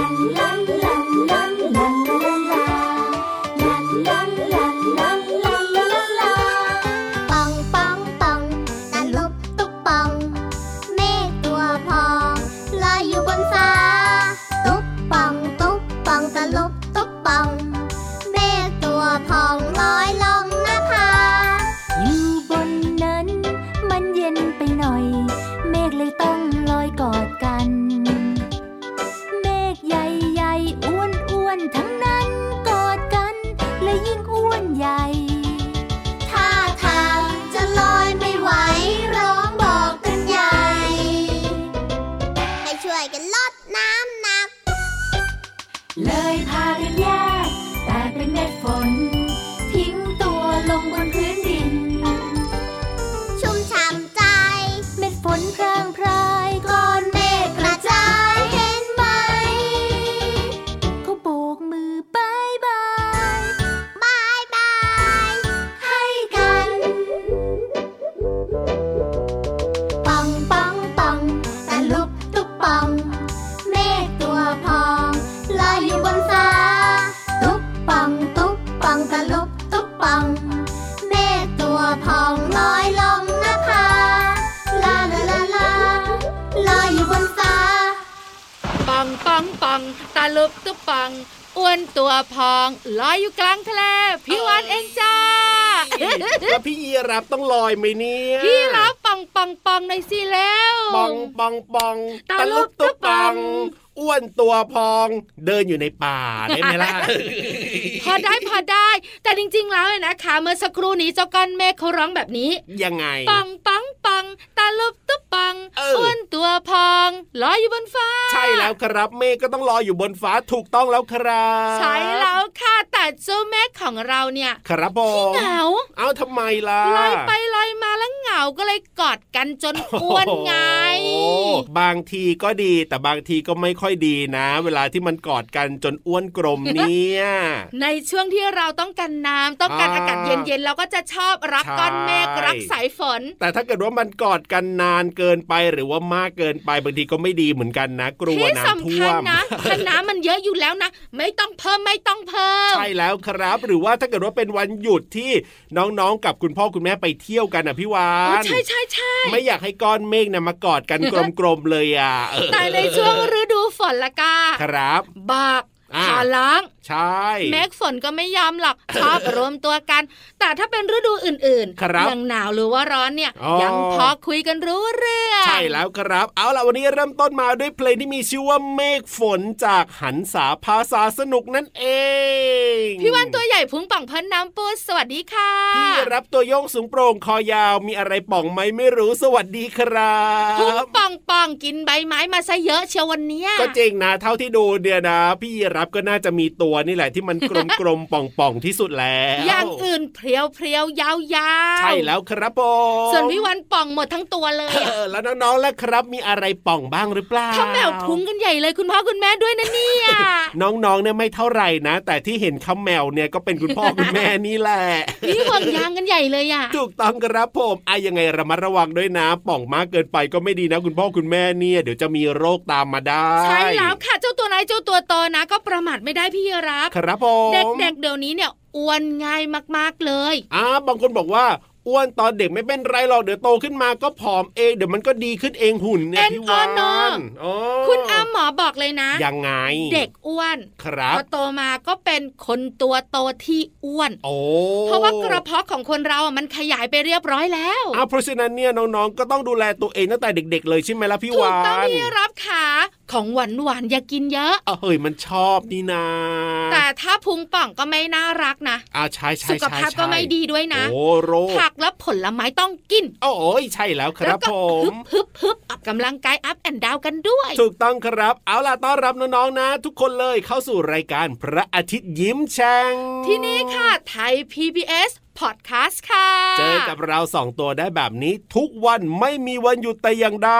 啦啦啦啦啦啦啦，啦啦啦啦。 รับต้องลอยไหมเนี่ยพี่รับปังปังปังในสิแล้วปังปังปังตะลุกตุ๊ปังอ้วนตัวพองเดินอยู่ในป่าได้ไหมล่ะพอได้พอได้ แต่จริง ๆ แล้วเนี่ยนะคะ เมื่อสักครู่นี้เจ้าก้อนเมฆเขาร้องแบบนี้ ยังไงปังปัง ปัง ตาลุบตุ๊ปังอ้วนตัวพองลอยอยู่บนฟ้า ใช่แล้วครับเมฆก็ต้องลอยอยู่บนฟ้าถูกต้องแล้วครับใช่แล้วค่ะแต่เจ้าเมฆของเราเนี่ยครับผมเหงาเอาทำไมล่ะลอยไปลอยมาแล้วเหงาก็เลยกอดกันจนอ้วนไงบางทีก็ดีแต่บางทีก็ไม่ค่อยดีนะ เวลาที่มันกอดกันจนอ้วนกลมเนี่ย ในช่วงที่เราต้องการน้ำต้องการอากาศเย็นๆเราก็จะชอบรักก้อนเมฆรักสายฝน แต่ถ้าเกิดว่ามันกอดกันนานเกินไปหรือว่ามากเกินไปบางทีก็ไม่ดีเหมือนกันนะ กลัวน้ำท่วมนะถ้าน้ำมันเยอะอยู่แล้วนะ ไม่ต้องเพิ่มไม่ต้องเพิ่มใช่แล้วครับ หรือว่าถ้าเกิดว่าเป็นวันหยุดที่น้องๆกับคุณพ่อคุณแม่ไปเที่ยวกันอะพี่วานใช่ใช่ใช่ไม่อยากให้ก้อนเมฆเนี่ยมากอดกันกลมๆเลยอะแต่ในช่วงฤดูฝนละกาครับบากขาล้างใช่แม็กฝนก็ไม่ยอมหรอกชอบรวมตัวกัน แต่ถ้าเป็นฤดูอื่นๆอย่างหนาวหรือว่าร้อนเนี่ยยังพอคุยกันรู้เรื่องใช่แล้วครับ เอาล่ะวันนี้เริ่มต้นมาด้วยเพลงที่มีชื่อว่าเมฆฝนจากหันสาภาษาสนุกนั่นเอง พี่วันตัวใหญ่พุงป่องพันน้ำปูสวัสดีค่ะพี่รับตัวโยงสูงโปร่งคอยาวมีอะไรป่องไหมไม่รู้สวัสดีครับพุงป่องป่องกินใบไม้มาซะเยอะเชียววันนี้ก็จริงนะ เท่าที่ดูเดียนะ พี่รับก็น่าจะมีตัวนี่แหละที่มันกลมๆป่องๆที่สุดแล้วอย่างอื่นเพรียวเพรียวยาวๆใช่แล้วครับผมส่วนพี่วันป่องหมดทั้งตัวเลยเออแล้วน้องๆแล้วครับมีอะไรป่องบ้างหรือเปล่าข้าแมวพุงกันใหญ่เลยคุณพ่อคุณแม่ด้วยนะเนี่ยน้องๆเนี่ยไม่เท่าไหร่นะ แต่ที่เห็นข้าแมวเนี่ยก็เป็นคุณพ่อคุณแม่นี่แหละนี่ห่วงยางกันใหญ่เลยอะถูกต้องครับผมไอ้ยังไงระมัดระวังด้วยนะ ป่องมากเกินไปก็ไม่ดีนะ คุณพ่อคุณแม่เนี่ย เดี๋ยวจะมีโรคตามมาได้ ใช่แล้วค่ะเจ้าตัวไหนเจ้าตัวโตนะ ก็ประมาทไม่ได้พี่รับ ครับผม เด็กๆเดี๋ยวนี้เนี่ยอ้วนง่ายมากๆเลย อ่า บางคนบอกว่า อ้วนตอนเด็กไม่เป็นไรหรอกเดี๋ยวโตขึ้นมาก็ผอมเองเดี๋ยวมันก็ดีขึ้นเองหุ่นเนี่ยพี่วานอ๋อคุณอาหมอบอกเลยนะยังไง เด็กอ้วนครับพอโตมาก็เป็นคนตัวโตที่อ้วนโอ้เพราะว่ากระเพาะของคนเราอะมันขยายไปเรียบร้อยแล้วอ้าวเพราะฉะนั้นเนี่ยน้องๆก็ต้องดูแลตัวเองตั้งแต่เด็ก ๆ เลยใช่ไหมล่ะพี่ถูวากต้องนพี่รับขาของหวานหวานๆอย่ากินเยอะเออเฮ้ยมันชอบนี่นาแต่ถ้าพุงป่องก็ไม่น่ารักนะอ่าใช่ใช่สุขใช่ภาพก็ไม่ดีด้วยนะโอ้โรคผักและผลไม้ต้องกิน โอ้ยใช่แล้วคแล้รัวบก็ผฮึมบฮึบฮึบออกกำลังกายอัพแอนด์ดาวกันด้วย ถูกต้องครับ เอาล่ะต้อนรับน้องๆนะ ทุกคนเลยเข้าสู่รายการพระอาทิตย์ยิ้มแฉ่งที่นี่ค่ะไทย PBS Podcast ค่ะ เจอกับเราสองตัวได้แบบนี้ทุกวันไม่มีวันหยุดแต่อย่างใด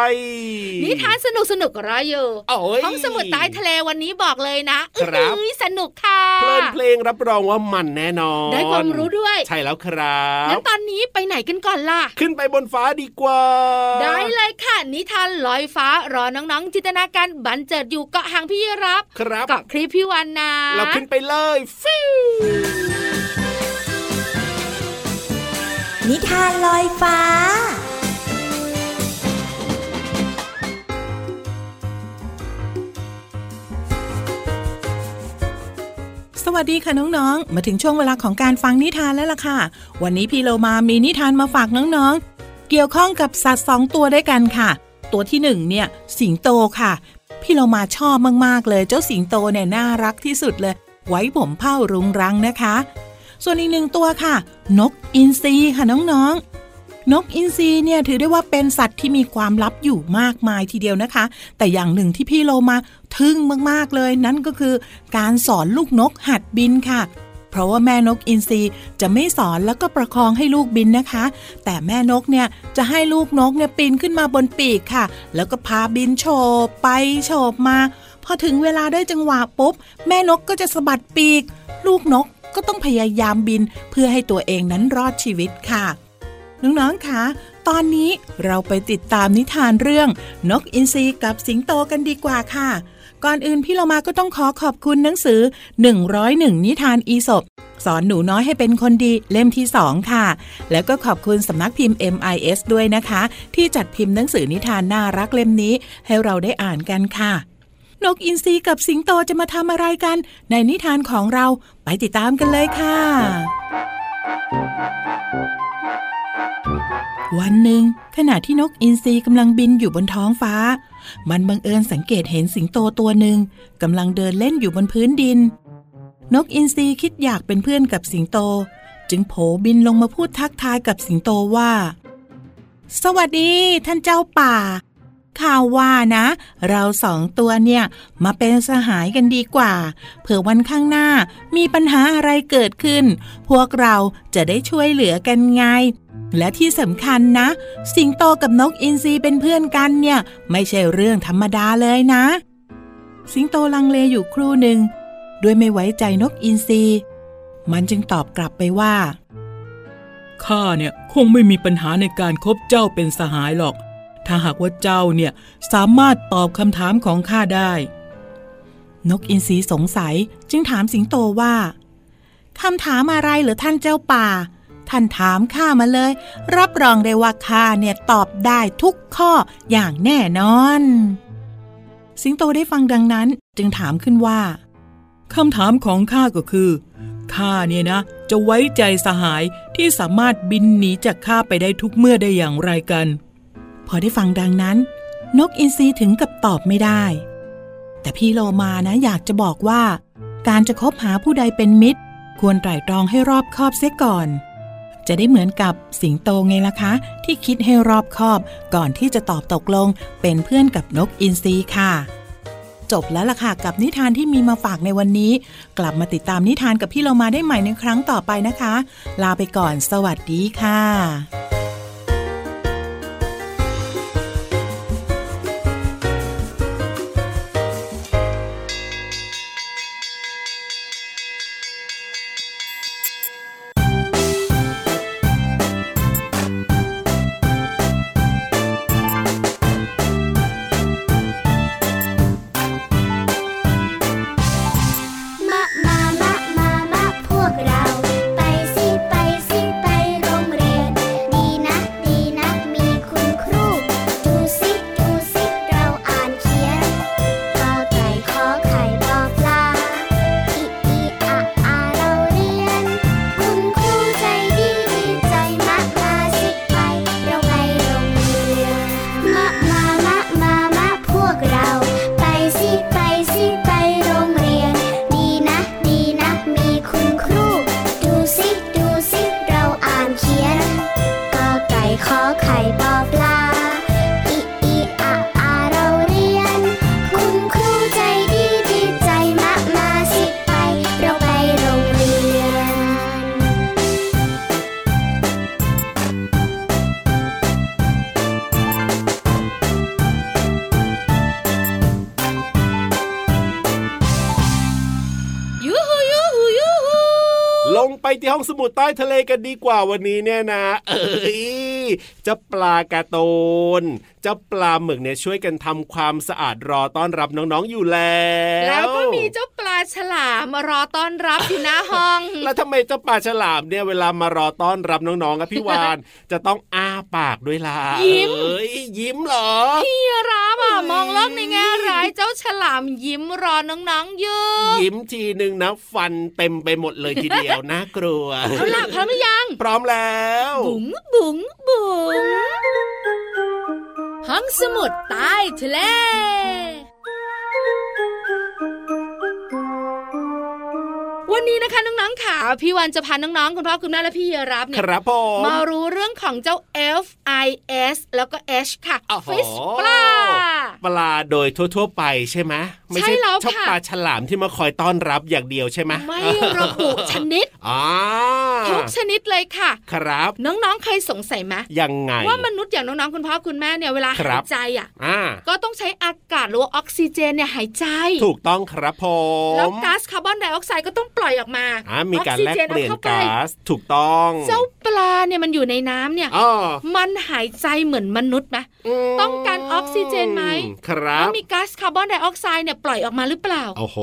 นิทานสนุกสนุกรออยู่โอ้ยห้องสมุดใต้ทะเลวันนี้บอกเลยนะครับอื้อสนุกค่ะ เพลินเพลงรับรองว่ามันแน่นอน ได้ความรู้ด้วย ใช่แล้วครับงั้นตอนนี้ไปไหนกันก่อนล่ะ ขึ้นไปบนฟ้าดีกว่า ได้เลยค่ะ นิทานลอยฟ้ารอน้องๆ จินตนาการบันเจิดอยู่เกาะหางพี่รับ ครับเกาะคลิปพี่วันนะเราขึ้นไปเลยฟิว นิทานลอยฟ้า สวัสดีค่ะน้องๆ มาถึงช่วงเวลาของการฟังนิทานแล้วล่ะค่ะ วันนี้พี่เรามามีนิทานมาฝากน้องๆ เกี่ยวข้องกับสัตว์สองตัวด้วยกันค่ะ ตัวที่หนึ่งเนี่ยสิงโตค่ะ พี่เรามาชอบมากๆเลย เจ้าสิงโตเนี่ยน่ารักที่สุดเลย ไว้ผมเผ้ารุงรังนะคะ ส่วนอีกหนึ่งตัวค่ะ นกอินทรีค่ะน้องๆ นกอินทรีเนี่ยถือได้ว่าเป็นสัตว์ที่มีความลับอยู่มากมายทีเดียวนะคะ แต่อย่างหนึ่งที่พี่โลมาทึ่งมากๆเลย นั่นก็คือการสอนลูกนกหัดบินค่ะเพราะว่าแม่นกอินทรีจะไม่สอนแล้วก็ประคองให้ลูกบินนะคะ แต่แม่นกเนี่ยจะให้ลูกนกเนี่ยปีนขึ้นมาบนปีกค่ะ แล้วก็พาบินโฉบไปโฉบมา พอถึงเวลาได้จังหวะปุ๊บ แม่นกก็จะสะบัดปีก ลูกนก ก็ต้องพยายามบินเพื่อให้ตัวเองนั้นรอดชีวิตค่ะ น้องๆคะตอนนี้เราไปติดตามนิทานเรื่อง นกอินทรีกับสิงโตกันดีกว่าค่ะ ก่อนอื่นพี่เรามาก็ต้องขอขอบคุณหนังสือ 101 นิทานอีสบสอนหนูน้อยให้เป็นคนดีเล่มที่ 2 ค่ะ แล้วก็ขอบคุณสำนักพิมพ์ MIS ด้วยนะคะ ที่จัดพิมพ์หนังสือนิทานน่ารักเล่มนี้ ให้เราได้อ่านกันค่ะ นกอินทรีกับสิงโตจะมาทำอะไรกัน ในนิทานของเราไปติดตามกันเลยค่ะ วันหนึ่ง ขณะที่นกอินทรีกำลังบินอยู่บนท้องฟ้า มันบังเอิญสังเกตเห็นสิงโตตัวหนึ่งกำลังเดินเล่นอยู่บนพื้นดิน นกอินทรีคิดอยากเป็นเพื่อนกับสิงโต จึงโผบินลงมาพูดทักทายกับสิงโตว่า สวัสดีท่านเจ้าป่า ข่าวว่านะ เราสองตัวเนี่ยมาเป็นสหายกันดีกว่า เผื่อวันข้างหน้ามีปัญหาอะไรเกิดขึ้น พวกเราจะได้ช่วยเหลือกันไง และที่สำคัญนะ สิงโตกับนกอินทรีเป็นเพื่อนกันเนี่ย ไม่ใช่เรื่องธรรมดาเลยนะ สิงโตลังเลอยู่ครู่หนึ่งด้วยไม่ไว้ใจนกอินทรีมันจึงตอบกลับไปว่าข้าเนี่ยคงไม่มีปัญหาในการคบเจ้าเป็นสหายหรอก ถ้าหากว่าเจ้าเนี่ยสามารถตอบคำถามของข้าได้ นกอินทรีสงสัยจึงถามสิงโตว่าคำถามอะไรเหรือท่านเจ้าป่า ท่านถามข้ามาเลย รับรองได้ว่าข้าเนี่ยตอบได้ทุกข้ออย่างแน่นอน สิงโตได้ฟังดังนั้นจึงถามขึ้นว่าคำถามของข้าก็คือข้าเนี่ยนะ จะไว้ใจสหายที่สามารถบินหนีจากข้าไปได้ทุกเมื่อได้อย่างไรกัน พอได้ฟังดังนั้น นกอินทรีถึงกับตอบไม่ได้ แต่พี่โลมานะอยากจะบอกว่า การจะคบหาผู้ใดเป็นมิตร ควรไตร่ตรองให้รอบคอบเสียก่อน จะได้เหมือนกับสิงโตไงล่ะคะ ที่คิดให้รอบคอบก่อนที่จะตอบตกลงเป็นเพื่อนกับนกอินทรีค่ะจบแล้วล่ะค่ะ กับนิทานที่มีมาฝากในวันนี้ กลับมาติดตามนิทานกับพี่เรามาได้ใหม่ในครั้งต่อไปนะคะ ลาไปก่อนสวัสดีค่ะ มุดใต้ทะเลกันดีกว่าวันนี้เนี่ยนะ เอ้ยจะปลากระตูนเจ้าปลาหมึกเนี่ยช่วยกันทำความสะอาดรอต้อนรับน้องๆอยู่แล้ว แล้วก็มีเจ้าปลา ฉลามมารอต้อนรับอยู่หน้าห้อง แล้วทำไมเจ้าปลาฉลามเนี่ยเวลามารอต้อนรับน้องๆกับพี่วานจะต้องอ้าปากด้วยล่ะยิ้มเอ้ยยิ้มเหรอพี่รับอะมองโลกในแง่ร้ายเจ้าฉลามยิ้มรอน้องๆอยู่ยิ้มทีหนึ่งนะฟันเต็มไปหมดเลยทีเดียวน่ากลัวเอาล่ะพร้อมหรือยัง พร้อมแล้วบุ๋งบุ๋งบุ๋งห้องสมุดใต้ทะเล วันนี้นะคะน้องๆค่ะพี่วันจะพาน้องๆคุณพ่อคุณแม่และพี่รับเนี่คยรับผมมารู้เรื่องของเจ้า F I S แล้วก็ H ค่ะโอ้โหฟิชปลาปลาโดยทั่วๆไปใช่ไหมไม่ใช่แล้วชอบค่ะปลาฉลามที่มาคอยต้อนรับอย่างเดียวใช่ไหมไม่ระบุชนิดอ๋อทุ กชนิดเลยค่ะ ครับ น้องๆเคยสงสัยไหมยังไง ว่ามนุษย์อย่างน้องๆคุณพ่อคุณแม่เนี่ยเวลาครัหายบใจอะอ่าก็ต้องใช้อากาศหรือว่าออกซิเจนเนี่ยหายใจ ถูกต้องครับผมแล้วก๊าซคาร์บอนไดออกไซด์ก็ต้องปล่อยออกมาอ่ามีการแลกเปลี่ยนออกซิจก๊าอข้ซถูกต้องไปเจ้าปลาเนี่ยมันอยู่ในน้ำเนี่ยอ๋อมันหายใจเหมือนมนุษย์ไหมมต้องการออกซิเจนไหมครัแล้วบมีก๊าซคาร์บอนไดออกไซด์เนี่ยปล่อยออกมาหรือเปล่าโอ้โห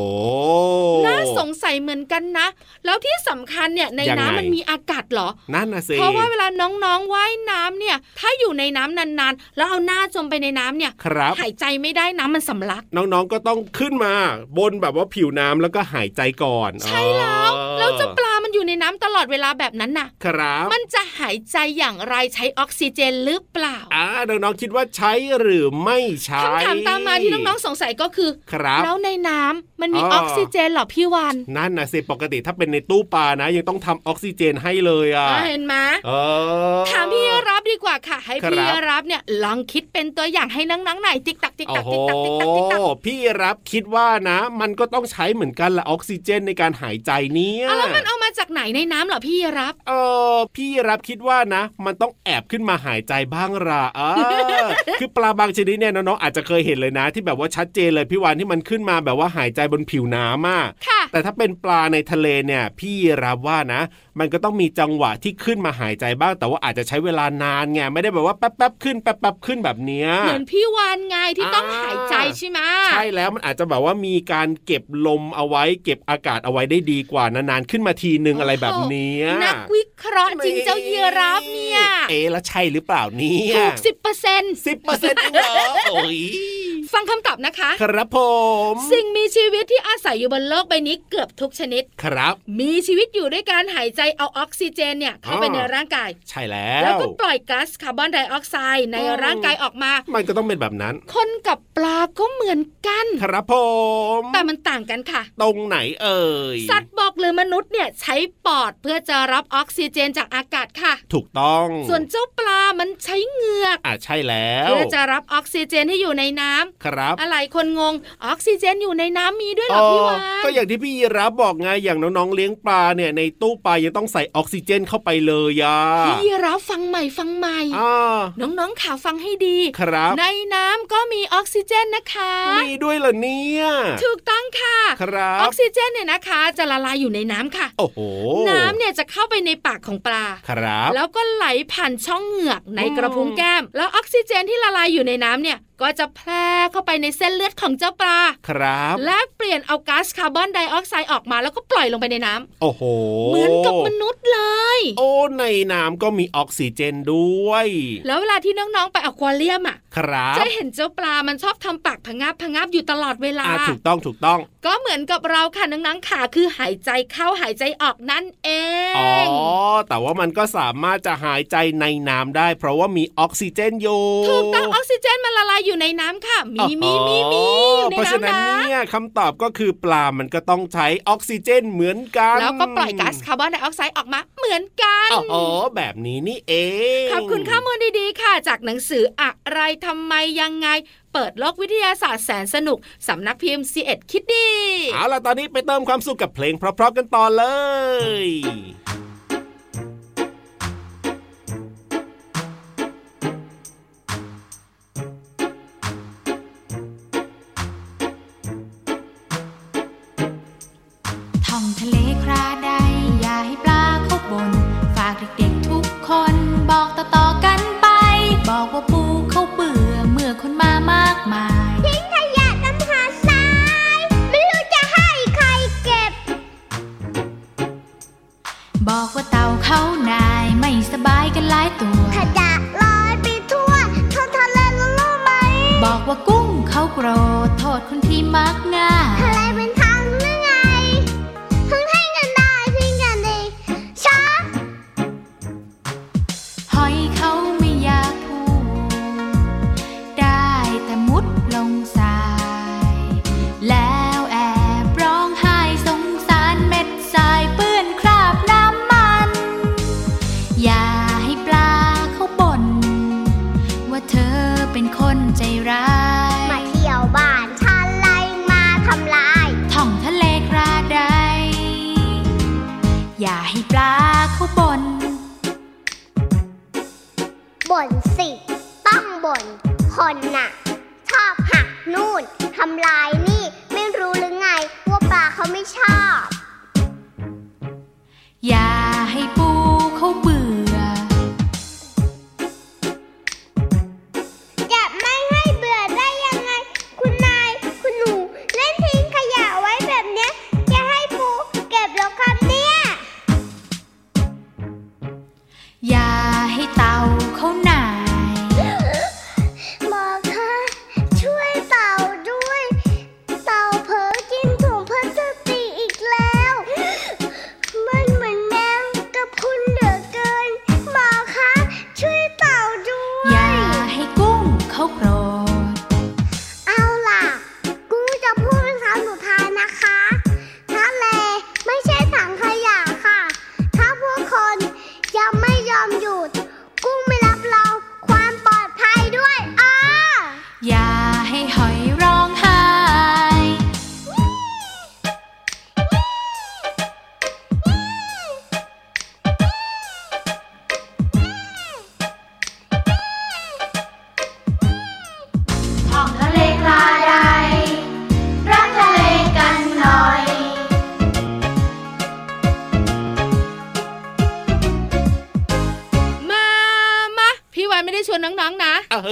น่าสงสัยเหมือนกันนะ แล้วที่สำคัญเนี่ยในยังไงน้ำมันมีอากาศเหรอนั่นนะสิเพราะว่าเวลาน้องๆว่ายน้ำเนี่ย ถ้าอยู่ในน้ำนานๆ แล้วเอาหน้าจมไปในน้ำเนี่ยครับหายใจไม่ได้น้ำมันสำลัก น้องๆก็ต้องขึ้นมา บนแบบว่าผิวน้ำแล้วก็หายใจก่อน ใช่แล้วอ๋อแล้วเจะปลามัน อยู่ในน้ำตลอดเวลาแบบนั้นน่ะ ครับ มันจะหายใจอย่างไรใช้ออกซิเจนหรือเปล่า อ่าน้องๆคิดว่าใช้หรือไม่ใช้คำถามตามมาที่น้องๆสงสัยก็คือครับแล้วในน้ำมันมีอ๋อออกซิเจนเหรอพี่วานนั่นนะสิปกติถ้าเป็นในตู้ปลานะ ยังต้องทำออกซิเจนให้เลยอะอ่าเห็นไหมเออถามพี่รับดีกว่าค่ะ ให้ครับพี่รับเนี่ยลองคิดเป็นตัวอย่างให้น้องๆหน่อยติ๊กตักติ๊กโอ้ตักโหติ๊กตักติ๊กตักติ๊กตักพี่รับคิดว่านะ มันก็ต้องใช้เหมือนกันละออกซิเจนในการหายใจเนี่ยอะแล้วมันเอามาจากไหนในน้ำเหรอพี่รับ เออพี่รับคิดว่านะ มันต้องแอบขึ้นมาหายใจบ้างละเออคือปลาบางชนิดเนี่ยน้องๆอาจจะเคยเห็นเลยนะ ที่แบบว่าชัดเจนเลยพี่วานที่มันขึ้นมาแบบว่าหายใจบนผิวน้ำอะค่ะแต่ถ้าเป็นปลาในทะเลเนี่ย พี่รับว่านะ มันก็ต้องมีจังหวะที่ขึ้นมาหายใจบ้าง แต่ว่าอาจจะใช้เวลานานไงไม่ได้แบบว่าแป๊บๆขึ้นแป๊บๆขึ้นแบบเนี้ยเหมือนพี่วานไงที่ต้องอ่าหายใจใช่ไหมใช่แล้วมันอาจจะแบบว่ามีการเก็บลมเอาไว้ เก็บอากาศเอาไว้ได้ดีกว่านานๆขึ้นมาทีนึงอะไรแบบเนี้ยนักวิเคราะห์จริงเจ้าเยียรับเนี่ยเอ๊ะแล้วใช่หรือเปล่าเนี่ยถูกสิบเปอร์เซ็นต์สิบเปอร์เซ็นต์เองเหรอโอ้ยฟังคำตอบนะคะ ครับผม สิ่งมีชีวิตที่อาศัยอยู่บนโลกใบนี้เกือบทุกชนิดครับ มีชีวิตอยู่ด้วยการหายใจเอาออกซิเจนเนี่ยเข้าไปอ๋อในร่างกาย ใช่แล้แล้ววก็ปล่อยก๊าซคาร์บอนไดออกไซด์ในร่างกายออกมา มันก็ต้องเป็นแบบนั้น คนกับปลาก็เหมือนกัน ครับผม แต่มันต่างกันค่ะ ตรงไหนเอ่ย สัตว์บอกหรือมนุษย์เนี่ยใช้ปอดเพื่อจะรับออกซิเจนจากอากาศค่ะ ถูกต้อง ส่วนเจ้าปลามันใช้เหงือกอะใช่แล้วเพื่อจะรับออกซิเจนที่อยู่ในน้ำครับ อะไรคนงงออกซิเจนอยู่ในน้ำมีด้วยเหรอพี่วานก็อย่างที่พี่ยีรับบอกไงอย่างน้องๆเลี้ยงปลาเนี่ยในตู้ปลายังต้องใส่ออกซิเจนเข้าไปเลยอะพี่รับฟังใหม่ฟังใหม่อ่าน้องๆข่าวฟังให้ดีครับ ในน้ำก็มีออกซิเจนนะคะ มีด้วยเหรอเนี่ยถูกต้องค่ะครับออกซิเจนเนี่ยนะคะ จะละลายอยู่ในน้ำค่ะ โอ้โหน้ำเนี่ยจะเข้าไปในปากของปลาครับแล้วก็ไหลผ่านช่องเหงือกในอืมกระพุ้งแก้ม แล้วออกซิเจนที่ละลายอยู่ในน้ำเนี่ยก็จะแพร่เข้าไปในเส้นเลือดของเจ้าปลา ครับ และเปลี่ยนเอาก๊าซคาร์บอนไดออกไซด์ออกมาแล้วก็ปล่อยลงไปในน้ำโอ้โห เหมือนกับมนุษย์เลย โอ้ ในน้ำก็มีออกซิเจนด้วย แล้วเวลาที่น้องๆไปอควาเรียมอะ ครับ จะเห็นเจ้าปลา มันชอบทำปากพะงับพะงับอยู่ตลอดเวลาอ่าถูกต้องถูกต้อง ก็เหมือนกับเราค่ะน้องๆค่ะคือหายใจเข้าหายใจออกนั่นเอง อ๋อ แต่ว่ามันก็สามารถจะหายใจในน้ำได้ เพราะว่ามีออกซิเจนอยู่ ถูกต้องออกซิเจนมันละลายอยู่ในน้ำค่ะมีมีมีมีอยู่ในเพราะฉะนั้นน้ำนะเนี่ยคำตอบก็คือปลามันก็ต้องใช้ออกซิเจนเหมือนกัน แล้วก็ปล่อยก๊าซคาร์บอนไดออกไซด์ออกมาเหมือนกันอ๋อแบบนี้นี่เองขอบคุณข้อมูลดีๆค่ะ จากหนังสืออะไรทำไมยังไงเปิดโลกวิทยาศาสตร์แสนสนุก สำนักพิมพ์ c ีเอ็ดคิดดี เอาล่ะ ตอนนี้ไปเติมความสุขกับเพลงเพราะๆกันต่อเลย โกรธโทษคนที่มักง่าย อย่าให้ปลาเขาบ่นบ่นสิ ต้องบ่นคนน่ะ ชอบหักนู่นทำลายนี่ ไม่รู้หรือไง ว่าปลาเขาไม่ชอบ อย่าใ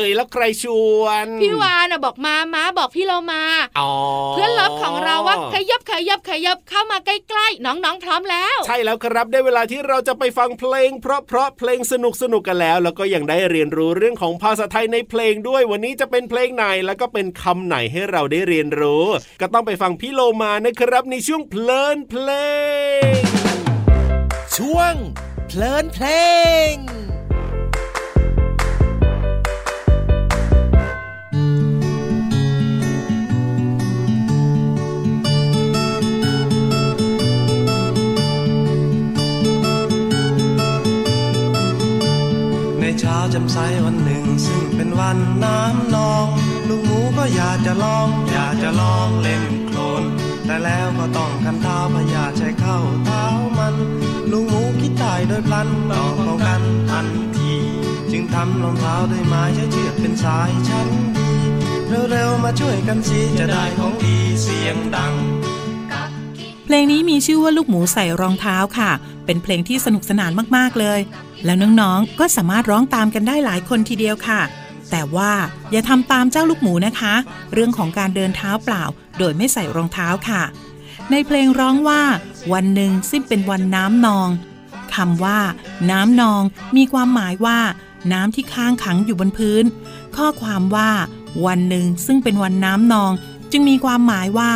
ยแล้วใครชวน พี่วานน่ะบอกมาม้าบอกพี่เรามาอ๋อเพื่อนเลิฟของเราว่าขยับขยับขยับเข้ามาใกล้ๆน้องๆพร้อมแล้ว ใช่แล้วครับได้เวลาที่เราจะไปฟังเพลงเพราะเพราะๆเพลงสนุกสนุกกันแล้ว แล้วก็ยังได้เรียนรู้เรื่องของภาษาไทยในเพลงด้วยวันนี้จะเป็นเพลงไหนแล้วก็เป็นคำไหนให้เราได้เรียนรู้ ก็ต้องไปฟังพี่โลมานะครับในช่วงเพลินเพลง ช่วงเพลินเพลง ช้าจำใสวันหนึ่ง ซึ่งเป็นวันน้ำนอง ลูกหมูก็อยากจะลอง อยากจะลองเล่นโคลน แต่แล้วก็ต้องคันเท้าพยาใช้เข้าเท้ามัน ลูกหมูคิดตายโดยพลันต้องป้องกันทันที จึงทำรองเท้าด้วยไม้ใช้เชือกเป็นสายชั้นดีเร็วๆมาช่วยกันสิจะได้ของดีเสียงดังเพลงนี้มีชื่อว่าลูกหมูใส่รองเท้าค่ะ เป็นเพลงที่สนุกสนานมากๆเลย แล้วน้องๆ ก็สามารถร้องตามกันได้หลายคนทีเดียวค่ะ แต่ว่าอย่าทำตามเจ้าลูกหมูนะคะ เรื่องของการเดินเท้าเปล่า โดยไม่ใส่รองเท้าค่ะ ในเพลงร้องว่า วันหนึ่งซึ่งเป็นวันน้ำนองคำว่า น้ำนอง มีความหมายว่า น้ำที่ค้างขังอยู่บนพื้น ข้อความว่า วันหนึ่งซึ่งเป็นวันน้ำนอง จึงมีความหมายว่า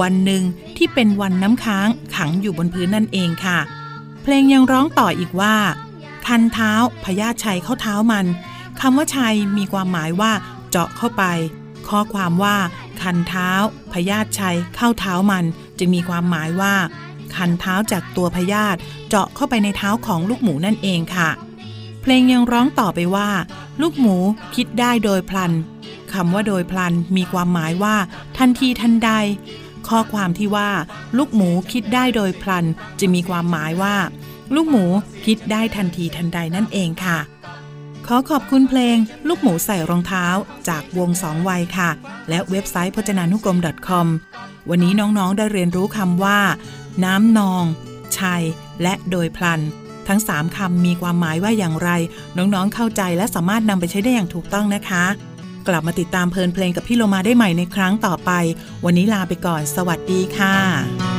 วันหนึ่งที่เป็นวันน้ำค้างขังอยู่บนพื้นนั่นเองค่ะ เพลงยังร้องต่ออีกว่า คันเท้าพญาชัยเข้าเท้ามันคำว่าชัยมีความหมายว่า เจาะเข้าไป ข้อความว่า คันเท้าพญาชัยเข้าเท้ามัน จึงมีความหมายว่า คันเท้าจากตัวพญาตเจาะเข้าไปในเท้าของลูกหมูนั่นเองค่ะ เพลงยังร้องต่อไปว่า ลูกหมูคิดได้โดยพลันคำว่าโดยพลันมีความหมายว่า ทันทีทันใด ข้อความที่ว่า ลูกหมูคิดได้โดยพลัน จะมีความหมายว่า ลูกหมูคิดได้ทันทีทันใดนั่นเองค่ะ ขอขอบคุณเพลง ลูกหมูใส่รองเท้าจากวงสองวัยค่ะ และเว็บไซต์พจนานุกรม .com วันนี้น้องๆได้เรียนรู้คำว่า น้ำนอง ชัย และโดยพลัน ทั้ง 3คำมีความหมายว่าอย่างไร น้องๆเข้าใจและสามารถนำไปใช้ได้อย่างถูกต้องนะคะกลับมาติดตามเพลินเพลงกับพี่โลมาได้ใหม่ในครั้งต่อไป วันนี้ลาไปก่อน สวัสดีค่ะ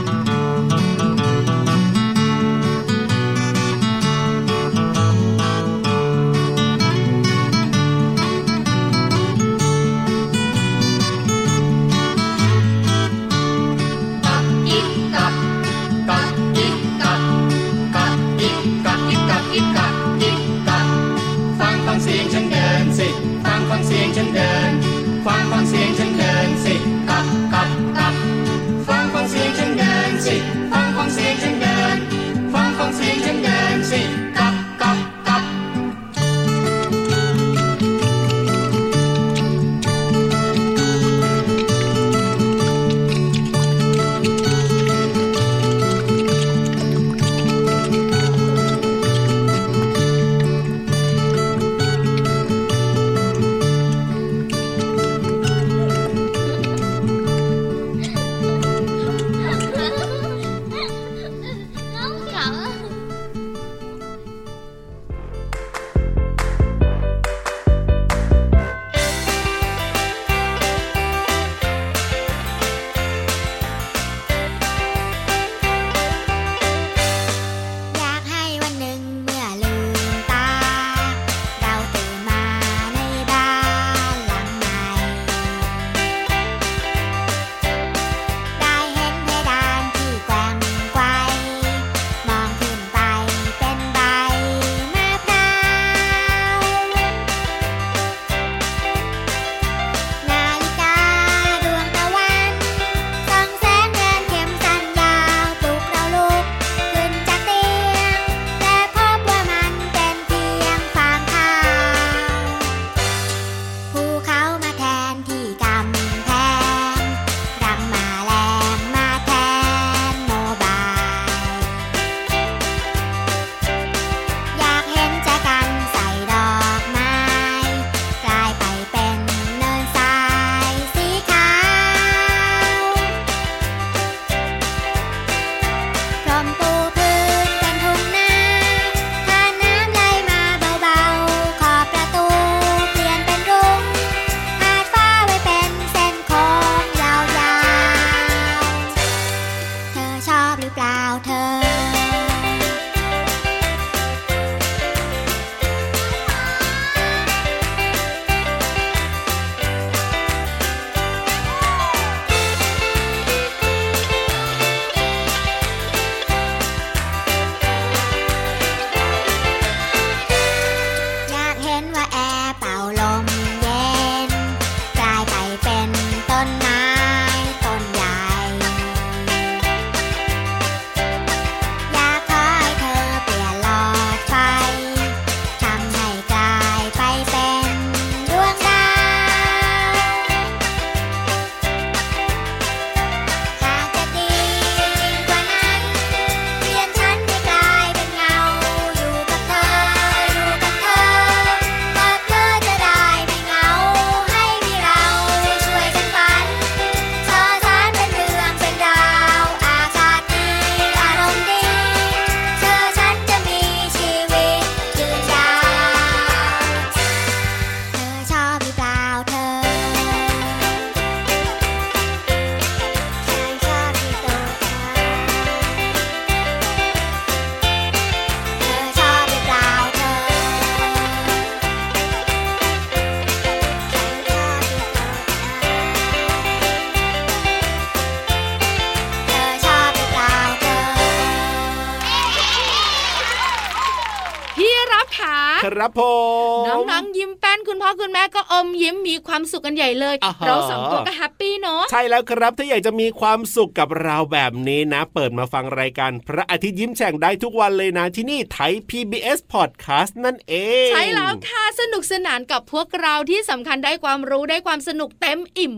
คุณพ่อคุณแม่ก็อมยิ้มมีความสุขกันใหญ่เลยอ่าฮะเราสองตัวก็แฮปปี้เนาะใช่แล้วครับถ้าอยากจะมีความสุขกับเราแบบนี้นะ เปิดมาฟังรายการพระอาทิตย์ยิ้มแฉ่งได้ทุกวันเลยนะที่นี่ไทย PBS Podcast นั่นเอง ใช่แล้วค่ะสนุกสนานกับพวกเราที่สำคัญได้ความรู้ได้ความสนุกเต็มอิ่ม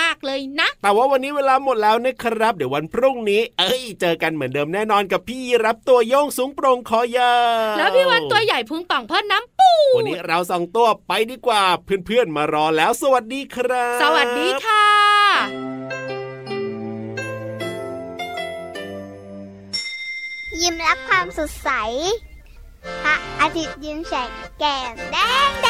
มาก ๆ เลยนะ แต่ว่าวันนี้เวลาหมดแล้วนะครับ เดี๋ยววันพรุ่งนี้ เอ้ย เจอกันเหมือนเดิมแน่นอนกับพี่รับตัวโยงสูงโปร่งคอยาวแล้วพี่วันตัวใหญ่พุงป่องเพิ่นน้ำปูวันนี้เราสองตัวไปดีกว่าเพื่อนๆมารอแล้ว สวัสดีครับ สวัสดีค่ะยิ้มรับความสดใส พระอาทิตย์ยิ้มแฉกแก้มแดงแด